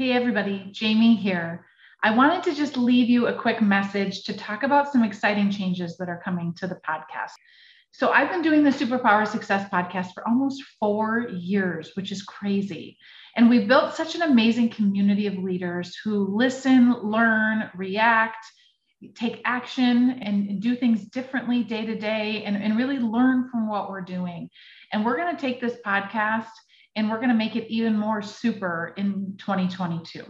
Hey, everybody, Jamie here. I wanted to just leave you a quick message to talk about some exciting changes that are coming to the podcast. So, I've been doing the Superpower Success podcast for almost four years, which is crazy. And we've built such an amazing community of leaders who listen, learn, react, take action, and, do things differently day to day and, and really learn from what we're doing. And we're going to take this podcast and we're going to make it even more super in 2022.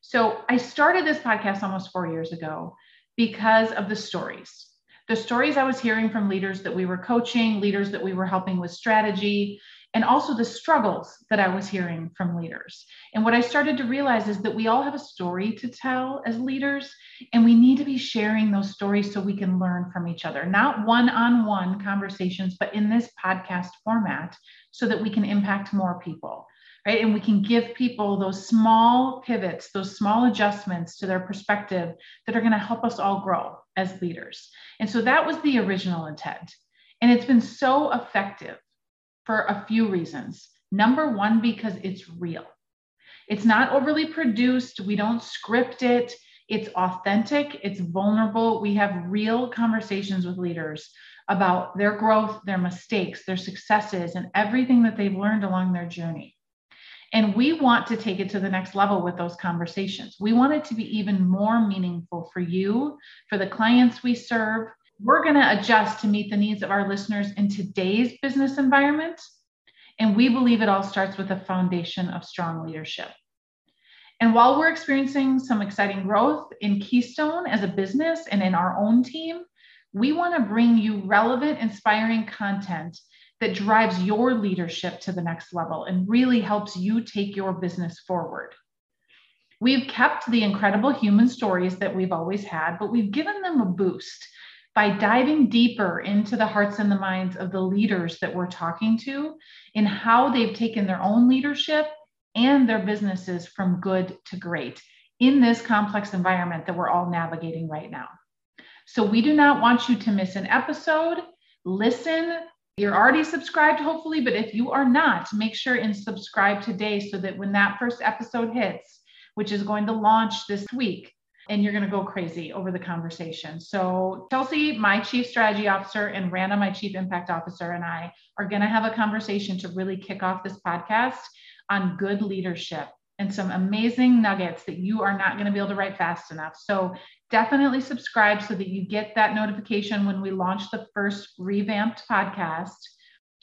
So I started this podcast almost four years ago because of the stories. The stories I was hearing from leaders that we were coaching, leaders that we were helping with strategy, and also the struggles that I was hearing from leaders. And what I started to realize is that we all have a story to tell as leaders, and we need to be sharing those stories so we can learn from each other, not one on one conversations, but in this podcast format so that we can impact more people. Right. And we can give people those small pivots, those small adjustments to their perspective that are going to help us all grow as leaders. And so that was the original intent. And it's been so effective for a few reasons. Number one, because it's real. It's not overly produced. We don't script it. It's authentic. It's vulnerable. We have real conversations with leaders about their growth, their mistakes, their successes, and everything that they've learned along their journey. And we want to take it to the next level with those conversations. We want it to be even more meaningful for you, for the clients we serve, we're going to adjust to meet the needs of our listeners in today's business environment. And we believe it all starts with a foundation of strong leadership. And while we're experiencing some exciting growth in Keystone as a business and in our own team, we want to bring you relevant, inspiring content that drives your leadership to the next level and really helps you take your business forward. We've kept the incredible human stories that we've always had, but we've given them a boost by diving deeper into the hearts and the minds of the leaders that we're talking to in how they've taken their own leadership and their businesses from good to great in this complex environment that we're all navigating right now. So, we do not want you to miss an episode. Listen. You're already subscribed, hopefully, but if you are not, make sure and subscribe today so that when that first episode hits, which is going to launch this week, and you're going to go crazy over the conversation. So, Chelsea, my chief strategy officer, and Rana, my chief impact officer, and I are going to have a conversation to really kick off this podcast on good leadership and some amazing nuggets that you are not going to be able to write fast enough. So, definitely subscribe so that you get that notification when we launch the first revamped podcast.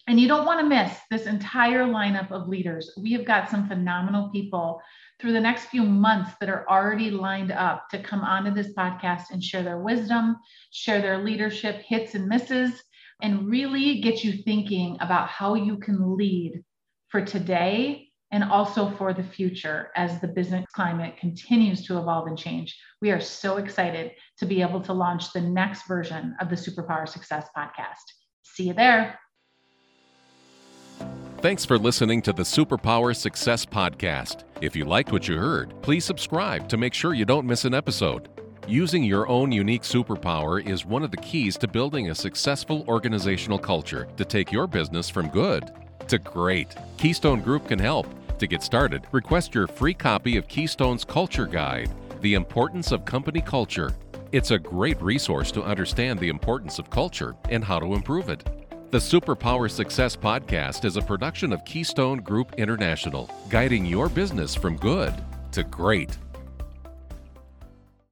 And you don't want to miss this entire lineup of leaders. We have got some phenomenal people through the next few months that are already lined up to come onto this podcast and share their wisdom, share their leadership hits and misses, and really get you thinking about how you can lead for today and also for the future as the business climate continues to evolve and change. We are so excited to be able to launch the next version of the Superpower Success podcast. See you there. Thanks for listening to the Superpower Success Podcast. If you liked what you heard, please subscribe to make sure you don't miss an episode. Using your own unique superpower is one of the keys to building a successful organizational culture to take your business from good to great. Keystone Group can help. To get started, request your free copy of Keystone's Culture Guide The Importance of Company Culture. It's a great resource to understand the importance of culture and how to improve it. The Superpower Success Podcast is a production of Keystone Group International, guiding your business from good to great.